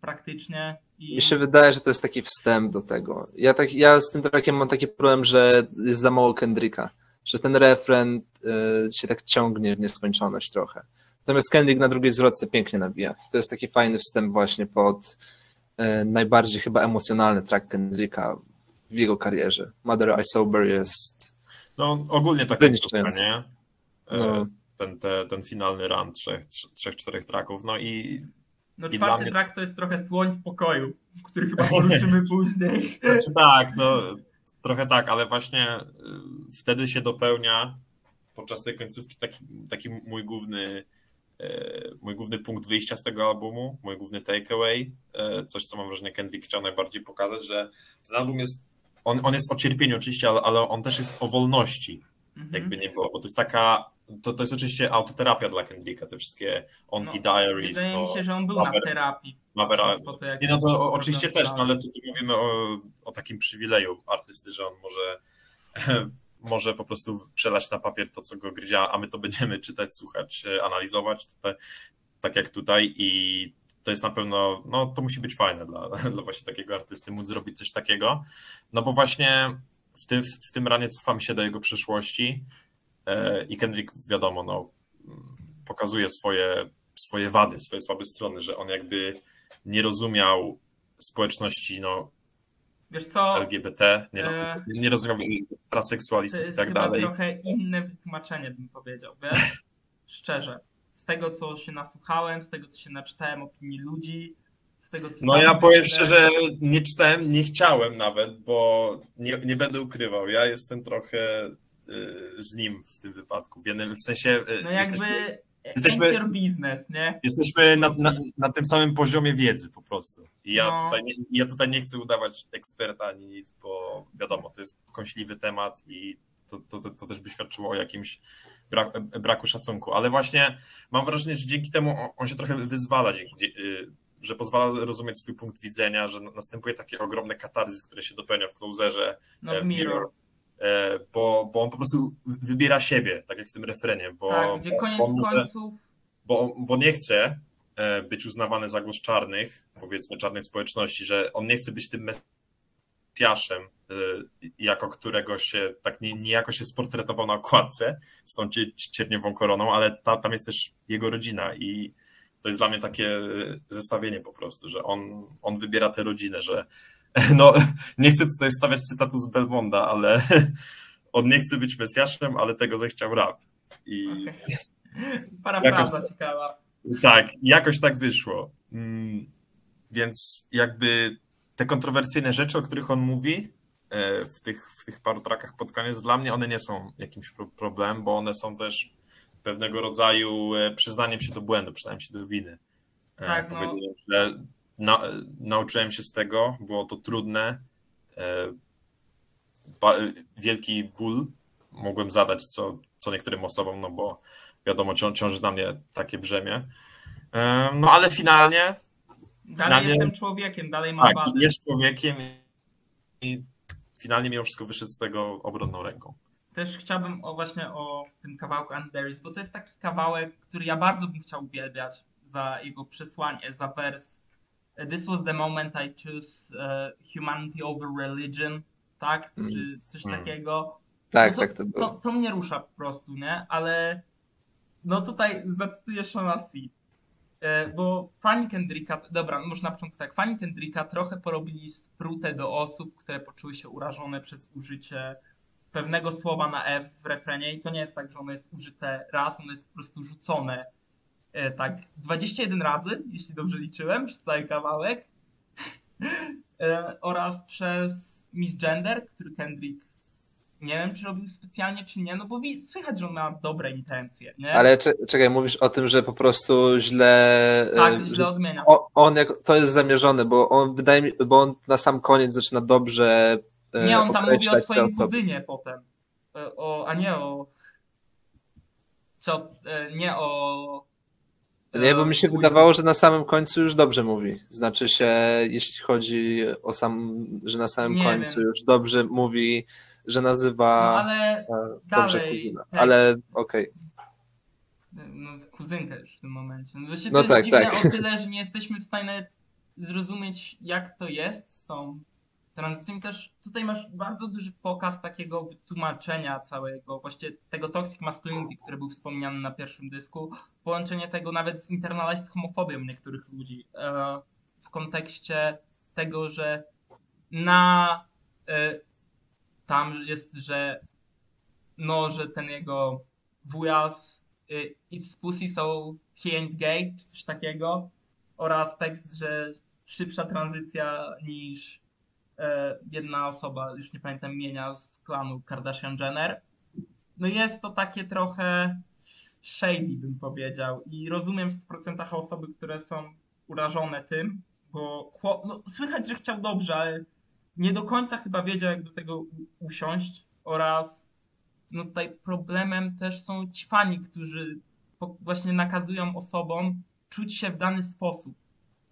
praktycznie i Mi się wydaje, że to jest taki wstęp do tego. Ja, tak, ja z tym trackiem mam taki problem, że jest za mało Kendricka, że ten refren y, się tak ciągnie w nieskończoność trochę. Natomiast Kendrick na drugiej zwrotce pięknie nabija. To jest taki fajny wstęp właśnie pod y, najbardziej chyba emocjonalny track Kendricka w jego karierze. Mother I Sober jest No ogólnie Wyniszczający. sztuka, nie? No. Ten, te, ten finalny run trzech, trzech, czterech traków, no i no i czwarty mnie- track to jest trochę słoń w pokoju, który chyba poruszymy później. Znaczy tak, no trochę tak, ale właśnie y, wtedy się dopełnia podczas tej końcówki taki, taki mój główny y, mój główny punkt wyjścia z tego albumu, mój główny takeaway, y, coś co mam wrażenie Kendrick chciał najbardziej pokazać, że ten album jest, on, on jest o cierpieniu oczywiście, ale, ale on też jest o wolności, Mhm. jakby nie było, bo to jest taka to, to jest oczywiście autoterapia dla Kendricka, te wszystkie anti-diaries. No, Wydaje mi to- się, że on był na terapii. Patrząc po to, jak Nie, no to oczywiście też, no, ale tu, tu mówimy o, o takim przywileju artysty, że on może, może po prostu przelać na papier to, co go gryzie, a my to będziemy czytać, słuchać, analizować, tutaj, tak jak tutaj i to jest na pewno, no to musi być fajne dla, dla właśnie takiego artysty, móc zrobić coś takiego, no bo właśnie w, ty, w tym ranie cofamy się do jego przeszłości i Kendrick wiadomo, no pokazuje swoje, swoje wady, swoje słabe strony, że on jakby nie rozumiał społeczności no, Wiesz co, LGBT, nie, E, rozumiał, nie rozumiał to transseksualistów i jest tak dalej. trochę inne wytłumaczenie, bym powiedział, wiesz? Szczerze. Z tego, co się nasłuchałem, z tego, co się naczytałem opinii ludzi, z tego, co No ja powiem myślę. szczerze, nie czytałem, nie chciałem nawet, bo nie, nie będę ukrywał. Ja jestem trochę z nim w tym wypadku. W, jednym, w sensie y, No jakby jesteśmy, jesteśmy- biznes, nie? jesteśmy na, na, na tym samym poziomie wiedzy po prostu. I ja, No. tutaj nie, ja tutaj nie chcę udawać eksperta ani nic, bo wiadomo, to jest kąśliwy temat i to, to, to, to też by świadczyło o jakimś bra, braku szacunku. Ale właśnie mam wrażenie, że dzięki temu on, się trochę wyzwala, dzięki, y, że pozwala zrozumieć swój punkt widzenia, że następuje takie ogromne katarzys, które się dopełnia w closerze, No e, w Mirror. e, bo, bo on po prostu wybiera siebie, tak jak w tym refrenie. Bo, Tak, gdzie koniec bo może- końców bo, bo nie chce e, być uznawany za głos czarnych, powiedzmy czarnej społeczności, że on nie chce być tym mesjaszem, e, jako którego się tak nie, niejako się sportretował na okładce z tą cie- cierniową koroną, ale ta, tam jest też jego rodzina i to jest dla mnie takie e, zestawienie po prostu, że on, on wybiera tę rodzinę, że no nie chcę tutaj wstawiać cytatu z Belmonda, ale on nie chce być mesjaszem, ale tego zechciał rap. I, Okej. Parafraza Jakaś- ciekawa. tak, jakoś tak wyszło. Mm, Więc jakby te kontrowersyjne rzeczy, o których on mówi e, w tych, w tych paru trakach pod koniec, dla mnie one nie są jakimś pro- problemem, bo one są też pewnego rodzaju e, przyznaniem się do błędu, przyznaniem się do winy. E, Tak, no. Że na, nauczyłem się z tego, było to trudne, e, ba, wielki ból mogłem zadać co, co niektórym osobom, no bo wiadomo, cią, ciąży na mnie takie brzemię. E, No ale finalnie Dalej Finalnie- jestem człowiekiem, dalej mam tak, wady. jest człowiekiem i finalnie mimo wszystko wyszedł z tego obronną ręką. Też chciałbym o właśnie o tym kawałku And There Is, bo to jest taki kawałek, który ja bardzo bym chciał uwielbiać za jego przesłanie, za wers This was the moment I choose uh, humanity over religion, tak? Mm. Czy coś Mm. takiego. Tak, no to, tak to było. to, to mnie rusza po prostu, nie? Ale no tutaj zacytuję Shona C. E, Bo fani Kendricka, dobra, może na początku tak, fani Kendricka trochę porobili sprutę do osób, które poczuły się urażone przez użycie pewnego słowa na F w refrenie i to nie jest tak, że ono jest użyte raz, ono jest po prostu rzucone tak 21 razy, jeśli dobrze liczyłem, przez cały kawałek E, oraz przez Misgender, który Kendrick nie wiem, czy robił specjalnie, czy nie, no bo słychać, że on ma dobre intencje, nie? Ale cze- czekaj, mówisz o tym, że po prostu źle. tak, e, źle że odmienia. o, on jak, to jest zamierzone, bo on wydaje mi, bo on na sam koniec zaczyna dobrze. e, Nie, on tam mówi o swoim kuzynie potem. E, O, a nie o. Co, e, nie o. Nie, bo mi się wydawało, że na samym końcu już dobrze mówi. Znaczy się, jeśli chodzi o sam, że na samym Nie końcu wiem. już dobrze mówi, że No, nazywa ale e, dobrze dalej kuzyna. Ale okej. no, kuzynkę już w tym momencie. No, właśnie No to jest tak, dziwne tak. o tyle, że nie jesteśmy w stanie zrozumieć, jak to jest z tą tranzycją. Też tutaj masz bardzo duży pokaz takiego wytłumaczenia całego, właściwie tego toxic masculinity, który był wspomniany na pierwszym dysku. Połączenie tego nawet z internalized homofobią niektórych ludzi. E, w kontekście tego, że na e, tam jest, że no, że ten jego wujas y, it's pussy so he ain't gay, czy coś takiego. Oraz tekst, że szybsza tranzycja niż e, jedna osoba, już nie pamiętam imienia, z klanu Kardashian-Jenner. No jest to takie trochę shady, bym powiedział. I rozumiem w 100% osoby, które są urażone tym, bo no, słychać, że chciał dobrze, ale nie do końca chyba wiedział, jak do tego usiąść oraz no tutaj problemem też są ci fani, którzy właśnie nakazują osobom czuć się w dany sposób,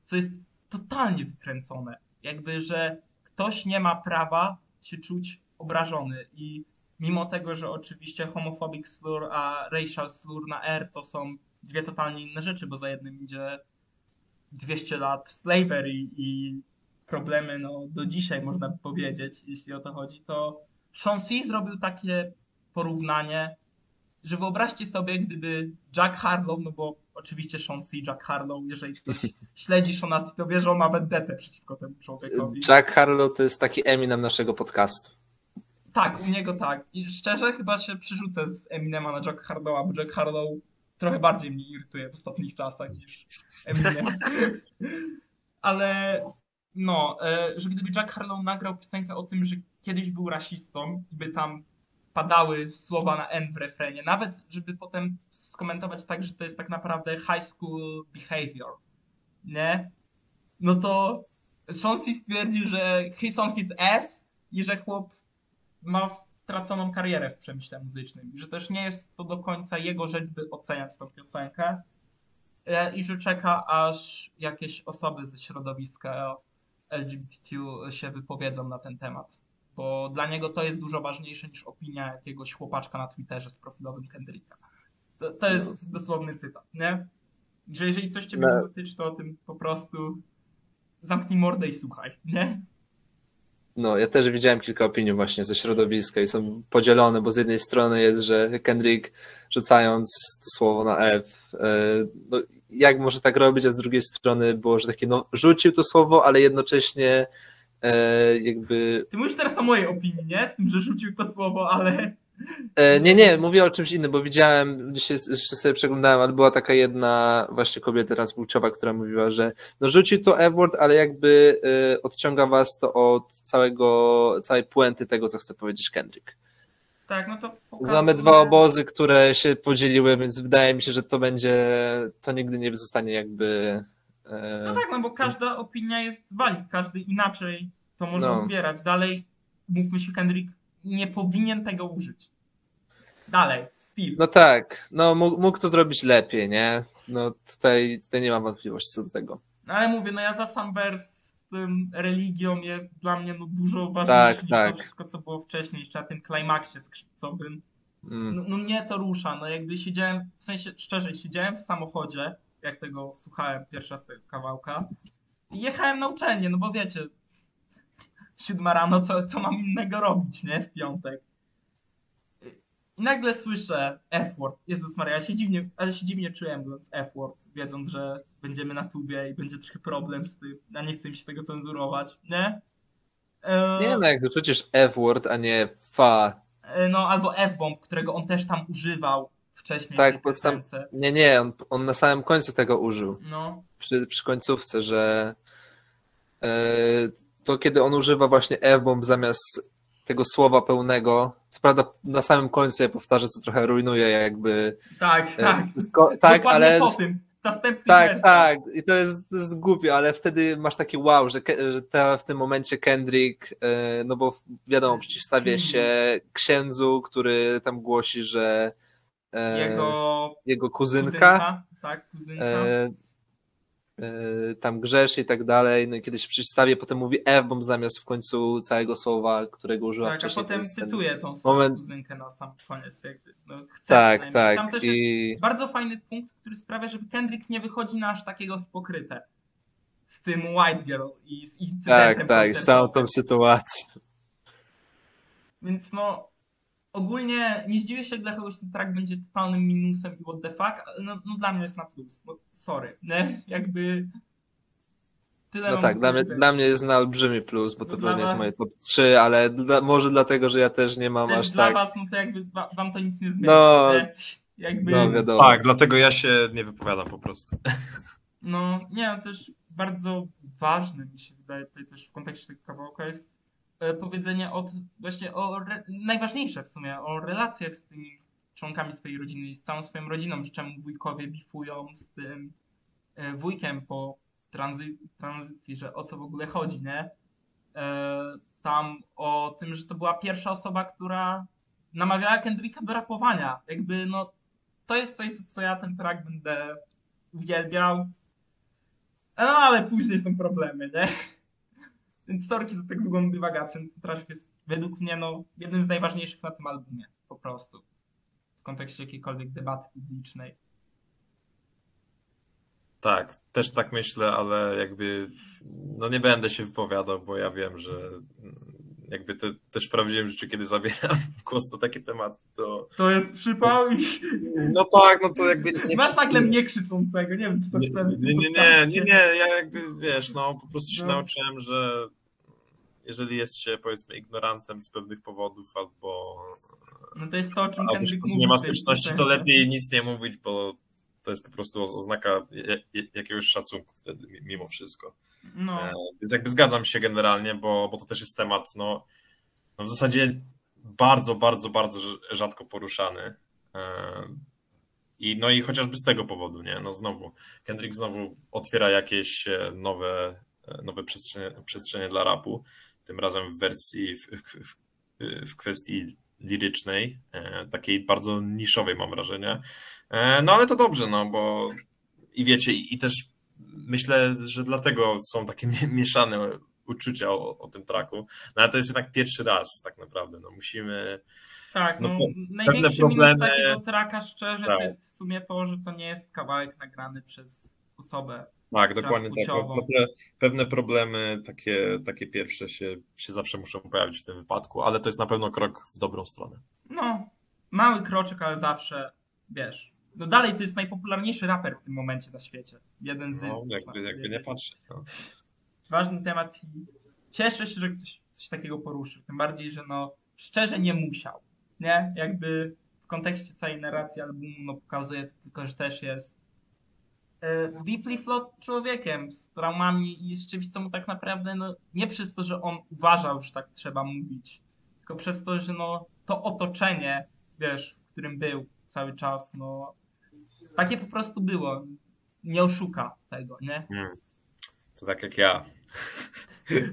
co jest totalnie wykręcone. Jakby, że ktoś nie ma prawa się czuć obrażony i mimo tego, że oczywiście homophobic slur a racial slur na R to są dwie totalnie inne rzeczy, bo za jednym idzie 200 lat slavery i problemy no, do dzisiaj można by powiedzieć, jeśli o to chodzi, to Sean C. zrobił takie porównanie, że wyobraźcie sobie, gdyby Jack Harlow, no bo oczywiście Sean C. Jack Harlow, jeżeli ktoś śledzi Seana C., to wie, że on ma vendetę przeciwko temu człowiekowi. Jack Harlow to jest taki Eminem naszego podcastu. Tak, u niego tak. I szczerze chyba się przerzucę z Eminema na Jack Harlowa, bo Jack Harlow trochę bardziej mnie irytuje w ostatnich czasach niż Eminem. Ale no, e, że gdyby Jack Harlow nagrał piosenkę o tym, że kiedyś był rasistą i by tam padały słowa na N w refrenie, nawet żeby potem skomentować tak, że to jest tak naprawdę high school behavior, nie? No to Sean C. stwierdził, że he's on his ass i że chłop ma straconą karierę w przemyśle muzycznym że też nie jest to do końca jego rzecz, by oceniać tą piosenkę E, i że czeka, aż jakieś osoby ze środowiska LGBTQ się wypowiedzą na ten temat. Bo dla niego to jest dużo ważniejsze niż opinia jakiegoś chłopaczka na Twitterze z profilowym Kendricka. To, to jest dosłowny cytat, nie? Że jeżeli coś ciebie No. dotyczy, to o tym po prostu zamknij mordę i słuchaj, nie? No, ja też widziałem kilka opinii właśnie ze środowiska i są podzielone, bo z jednej strony jest, że Kendrick rzucając to słowo na F, e, no, jak może tak robić, a z drugiej strony było, że takie, no, rzucił to słowo, ale jednocześnie e, jakby Ty mówisz teraz o mojej opinii, nie? Z tym, że rzucił to słowo, ale E, Nie, nie, mówię o czymś innym, bo widziałem, dzisiaj jeszcze sobie przeglądałem, ale była taka jedna właśnie kobieta transpłciowa, która mówiła, że no rzucił to F-word, ale jakby e, odciąga was to od całego, całej puenty tego, co chce powiedzieć Kendrick. tak, no to pokazuje... Mamy dwa obozy, które się podzieliły, więc wydaje mi się, że to będzie, to nigdy nie zostanie jakby... e, No tak, no bo każda opinia jest valid, każdy inaczej to może No. odbierać. Dalej, mówmy się, Kendrick nie powinien tego użyć. Dalej, Steve. No tak, no mógł, mógł to zrobić lepiej, nie? No tutaj, tutaj nie mam wątpliwości co do tego. No ale mówię, no ja za sam wers z tym religią jest dla mnie no dużo ważniejszy Tak, niż tak. to wszystko, co było wcześniej, jeszcze na tym klimaksie skrzypcowym. Mm. No, no mnie to rusza, no jakby siedziałem, w sensie szczerze, siedziałem w samochodzie, jak tego słuchałem pierwszy raz tego kawałka i jechałem na uczelnię, no bo wiecie, siódma rano, co, co mam innego robić, nie, w piątek. I nagle słyszę F-word. Jezus Maria, ja się dziwnie, ale się dziwnie czułem mówiąc F-word, wiedząc, że będziemy na tubie i będzie trochę problem z tym, a nie chcę mi się tego cenzurować, nie? E, Nie no, jak rzucisz F-word, a nie fa, E, No, albo F-bomb, którego on też tam używał wcześniej Tak, bo tam-. Nie, nie, on, on na samym końcu tego użył. No, Przy, przy końcówce, że e, to kiedy on używa właśnie F-bomb zamiast tego słowa pełnego, co prawda na samym końcu je powtarza, co trochę rujnuje jakby. tak, e, tak. wszystko, tak, Dokładnie ale. po tym. Następny Tak, wers. tak, i to jest, to jest głupie, ale wtedy masz takie wow, że, że ta, w tym momencie Kendrick, e, no bo wiadomo, przeciwstawia się księdzu, który tam głosi, że Jego jego kuzynka, kuzynka. Tak, kuzynka. e, e, tam grzeszy i tak dalej, no i kiedy się potem mówi F-bomb zamiast w końcu całego słowa, którego używa tak, a potem jest cytuję tą swoją moment- kuzynkę na sam koniec. Jakby, no, chcę Tak, przynajmniej. Tam tak, też jest i bardzo fajny punkt, który sprawia, żeby Kendrick nie wychodzi na aż takiego hipokrytę. Z tym White Girl i z incydentem tak, tak, z całą tą sytuacją. Więc no, ogólnie nie zdziwię się, jak dla kogoś ten track będzie totalnym minusem i what the fuck, ale no, no dla mnie jest na plus, bo sorry, nie? Jakby tyle No tak, dla mnie, dla mnie jest na olbrzymi plus, bo to No dla pewnie jest moje top 3, ale dla, może dlatego, że ja też nie mam Też aż dla tak. was, no to jakby wa- wam to nic nie zmienia, No? Jakby, No wiadomo. Tak, dlatego ja się nie wypowiadam po prostu. no nie, no też bardzo ważne mi się wydaje tutaj też w kontekście tego kawałka jest e, powiedzenie od, właśnie o, re, najważniejsze w sumie, o relacjach z tymi członkami swojej rodziny i z całą swoją rodziną, że czemu wujkowie bifują z tym e, wujkiem po tranzy, tranzycji, że o co w ogóle chodzi, nie? E, tam o tym, że to była pierwsza osoba, która namawiała Kendricka do rapowania. Jakby, no, to jest coś, co ja ten track będę uwielbiał. No, ale później są problemy, nie? Więc sorki za tak długą dywagację. Ten track jest według mnie, no, jednym z najważniejszych na tym albumie. Po prostu. W kontekście jakiejkolwiek debaty publicznej. Tak, też tak myślę, ale jakby no nie będę się wypowiadał, bo ja wiem, że jakby te, też w prawdziwym życiu, kiedy zabieram głos na takie tematy, to To jest przypał i no tak, no to jakby nie masz nagle mnie krzyczącego. Nie wiem, czy to chcemy. nie, nie, nie, nie, nie, ja jakby wiesz, no po prostu się No. nauczyłem, że jeżeli jest się powiedzmy ignorantem z pewnych powodów albo, No to jest to, o czym się mówi. nie ma styczności, to lepiej nic nie mówić, bo to jest po prostu oznaka jakiegoś szacunku wtedy mimo wszystko. No. E, Więc jakby zgadzam się generalnie, bo, bo to też jest temat, no, no w zasadzie bardzo, bardzo, bardzo rz- rzadko poruszany. E, I no i chociażby z tego powodu, nie? No znowu, Kendrick znowu otwiera jakieś e, nowe, nowe przestrzenie, przestrzenie dla rapu, tym razem w wersji, w, w, w, kwestii lirycznej, e, takiej bardzo niszowej mam wrażenie. E, No ale to dobrze, no bo i wiecie, i, i też myślę, że dlatego są takie mie- mieszane uczucia o, o tym traku. No ale to jest jednak pierwszy raz tak naprawdę. No musimy. Tak, no no, największy problemy- minus takiego traka szczerze Tak. to jest w sumie to, że to nie jest kawałek nagrany przez osobę. Tak, dokładnie tak. Pewne, pewne problemy, takie, takie pierwsze się, się zawsze muszą pojawić w tym wypadku, ale to jest na pewno krok w dobrą stronę. No, mały kroczek, ale zawsze, wiesz, no dalej to jest najpopularniejszy raper w tym momencie na świecie. Jeden z... No, jakby, jakby nie patrzeć. No. Ważny temat i cieszę się, że ktoś coś takiego poruszył. Tym bardziej, że no szczerze nie musiał, nie? Jakby w kontekście całej narracji albumu no pokazuje to tylko, że też jest deeply flawed człowiekiem z traumami i z czymś, co mu tak naprawdę, no nie przez to, że on uważał, że tak trzeba mówić, tylko przez to, że no to otoczenie, wiesz, w którym był cały czas, no takie po prostu było. Nie oszuka tego, nie? To tak jak ja.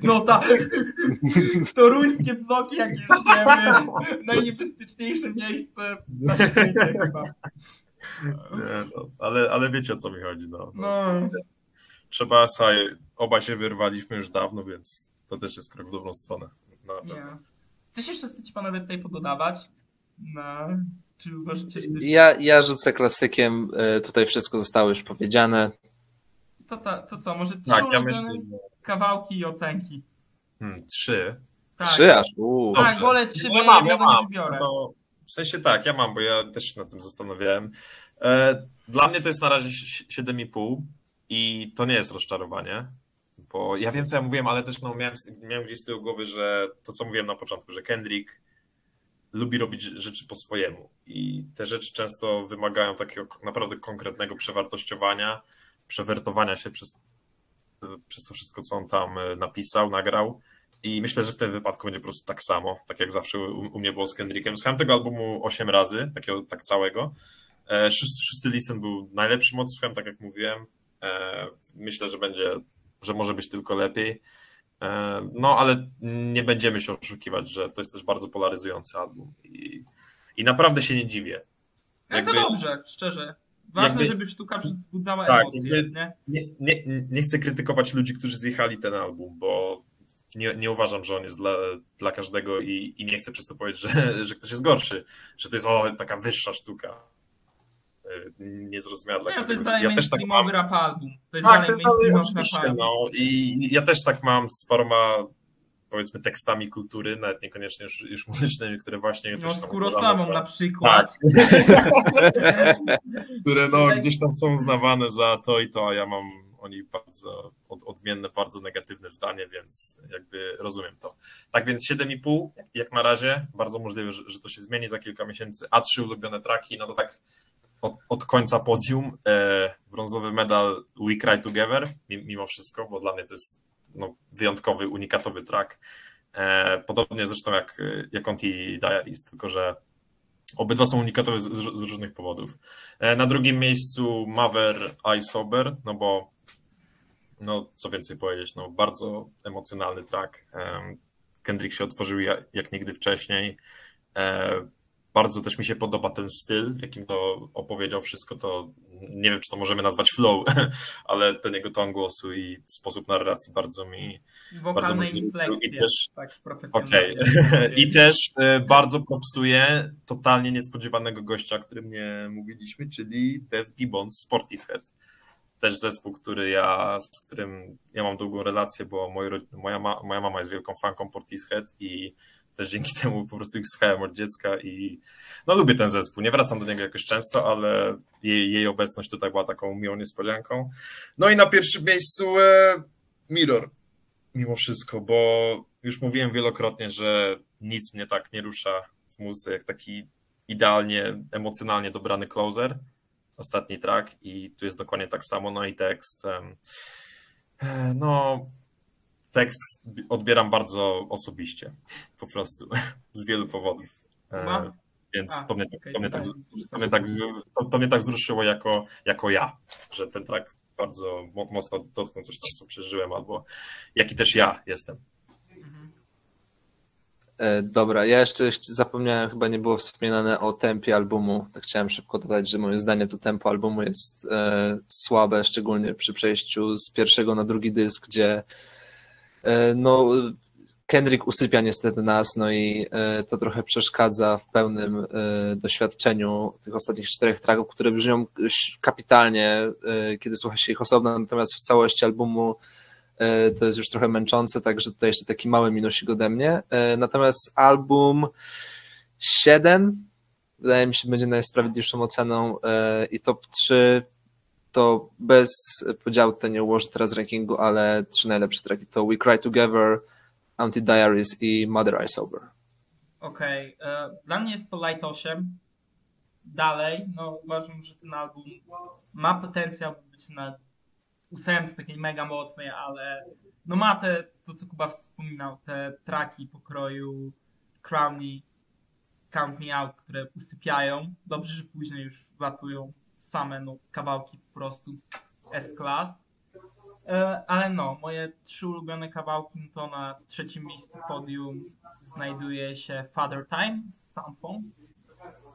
No tak. Toruńskie bloki, jak jedziemy. Najniebezpieczniejsze miejsce na świecie chyba. Nie, no, ale, ale wiecie o co mi chodzi. No, No. Trzeba, słuchaj, oba się wyrwaliśmy już dawno, więc to też jest krok w dobrą stronę. No, Nie. Coś jeszcze chcecie panowie tutaj pododawać? No. Czy uważacie, że. Ja, ja rzucę klasykiem, e, tutaj wszystko zostało już powiedziane. to, ta, to co, może trzy tak, ja myślę, kawałki i ocenki? hmm, trzy. Tak. Trzy aż. Uuu. Tak, wolę trzy, bo ja ja mam. wybiorę. No to, w sensie tak, ja mam, bo ja też się nad tym zastanawiałem. E, Dla mnie to jest na razie si- 7,5 i to nie jest rozczarowanie, bo ja wiem, co ja mówiłem, ale też no, miałem, miałem gdzieś z tyłu głowy, że to, co mówiłem na początku, że Kendrick lubi robić rzeczy po swojemu i te rzeczy często wymagają takiego naprawdę konkretnego przewartościowania, przewertowania się przez, przez to wszystko, co on tam e, napisał, nagrał. I myślę, że w tym wypadku będzie po prostu tak samo, tak jak zawsze u, u mnie było z Kendrickiem. Słuchałem tego albumu 8 razy, takiego tak całego. E, Szósty, szósty listen był najlepszym odsłuchem, tak jak mówiłem. E, Myślę, że będzie, że może być tylko lepiej. E, No, ale nie będziemy się oszukiwać, że to jest też bardzo polaryzujący album. I, i naprawdę się nie dziwię. No to jakby- dobrze, szczerze. Ważne, jakby- żeby sztuka wzbudzała Tak, emocje, jakby- nie? Nie, nie, nie chcę krytykować ludzi, którzy zjechali ten album, bo nie, nie uważam, że on jest dla, dla każdego i, i nie chcę przez to powiedzieć, że, że ktoś jest gorszy, że to jest o, taka wyższa sztuka. E, Niezrozumiała dla Nie, to każdego. jest dalej Ja też tak mam. rap album. To jest Tak, dalej to jest dalej mainstreamowy rap oczywiście, album. no i ja też tak mam z paroma powiedzmy tekstami kultury, nawet niekoniecznie już, już muzycznymi, które właśnie No z uznawane na przykład. które no, gdzieś tam są uznawane za to i to, a ja mam o nich bardzo od, odmienne, bardzo negatywne zdanie, więc jakby rozumiem to. Tak więc 7,5 jak na razie, bardzo możliwe, że, że to się zmieni za kilka miesięcy, a trzy ulubione traki, no to tak od, od końca podium, e, brązowy medal We Cry Together, mi- mimo wszystko, bo dla mnie to jest no, wyjątkowy, unikatowy track. E, podobnie zresztą jak, jak Conti Diaries, tylko że obydwa są unikatowe z, z różnych powodów. E, Na drugim miejscu Maver I Sober, no bo no co więcej powiedzieć, no bardzo emocjonalny track. Kendrick się otworzył jak, nigdy wcześniej. E, bardzo też mi się podoba ten styl, w jakim to opowiedział wszystko, to nie wiem, czy to możemy nazwać flow, ale ten jego ton głosu i sposób narracji bardzo mi, Wokalne inflekcje, tak profesjonalnie. I też e, bardzo propsuje totalnie niespodziewanego gościa, o którym nie mówiliśmy, czyli Bev Gibbons z Portishead. Też zespół, który ja, z którym ja mam długą relację, bo moi, moja, ma, moja mama jest wielką fanką Portishead i też dzięki temu po prostu ich słuchałem od dziecka i no lubię ten zespół. Nie wracam do niego jakoś często, ale jej, jej obecność tutaj była taką miłą niespodzianką. No i na pierwszym miejscu e, Mirror mimo wszystko, bo już mówiłem wielokrotnie, że nic mnie tak nie rusza w muzyce jak taki idealnie, emocjonalnie dobrany closer, ostatni track i tu jest dokładnie tak samo, no i tekst. e, No, tekst odbieram bardzo osobiście, po prostu, z wielu powodów. E, Chyba? Więc A, to mnie, tak- to, mnie tak, to, mnie tak, to, to mnie tak wzruszyło jako, jako ja, że ten track bardzo mo- mocno dotknął coś, co przeżyłem, albo jaki też ja jestem. E, Dobra, ja jeszcze zapomniałem, chyba nie było wspomniane o tempie albumu. Tak chciałem szybko dodać, że moim zdaniem to tempo albumu jest e, słabe, szczególnie przy przejściu z pierwszego na drugi dysk, gdzie e, no, Kendrick usypia niestety nas, no i e, to trochę przeszkadza w pełnym e, doświadczeniu tych ostatnich czterech tracków, które brzmią kapitalnie, e, kiedy słucha się ich osobno, natomiast w całości albumu to jest już trochę męczące, także tutaj jeszcze taki mały minusik ode mnie. E, Natomiast album 7 wydaje mi się będzie najsprawiedliwszą oceną e, i top 3 to bez podziału tutaj nie ułożę teraz rankingu, ale trzy najlepsze traki to We Cry Together, Anti-Diaries i Mother I Sober. Okej, e, dla mnie jest to Light 8. Dalej, no uważam, że ten album ma potencjał by być na ósemce takiej mega mocnej, ale no ma te, to co Kuba wspominał, te traki pokroju Crown Count Me Out, które usypiają. Dobrze, że później już wlatują same no, kawałki po prostu S-Class. E, Ale no, moje trzy ulubione kawałki no to na trzecim miejscu podium znajduje się Father Time z Soundphone.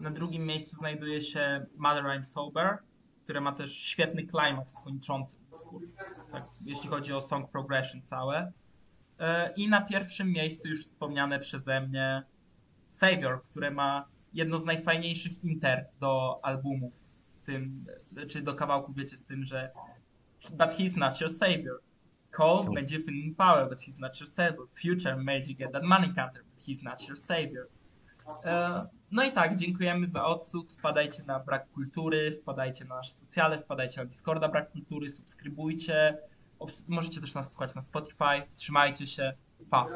Na drugim miejscu znajduje się Mother I'm Sober, które ma też świetny klimaks kończący utwór, tak, jeśli chodzi o song progression całe. E, I na pierwszym miejscu już wspomniane przeze mnie Savior, które ma jedno z najfajniejszych inter do albumów, w tym, czy do kawałków, wiecie, z tym, że But he's not your savior. Cole you feel in power, but he's not your savior. Future made you get that money counter, but he's not your savior. E, No i tak, dziękujemy za odsłuch. Wpadajcie na Brak Kultury, wpadajcie na nasze socjale, wpadajcie na Discorda Brak Kultury, subskrybujcie. Możecie też nas słuchać na Spotify. Trzymajcie się. Pa.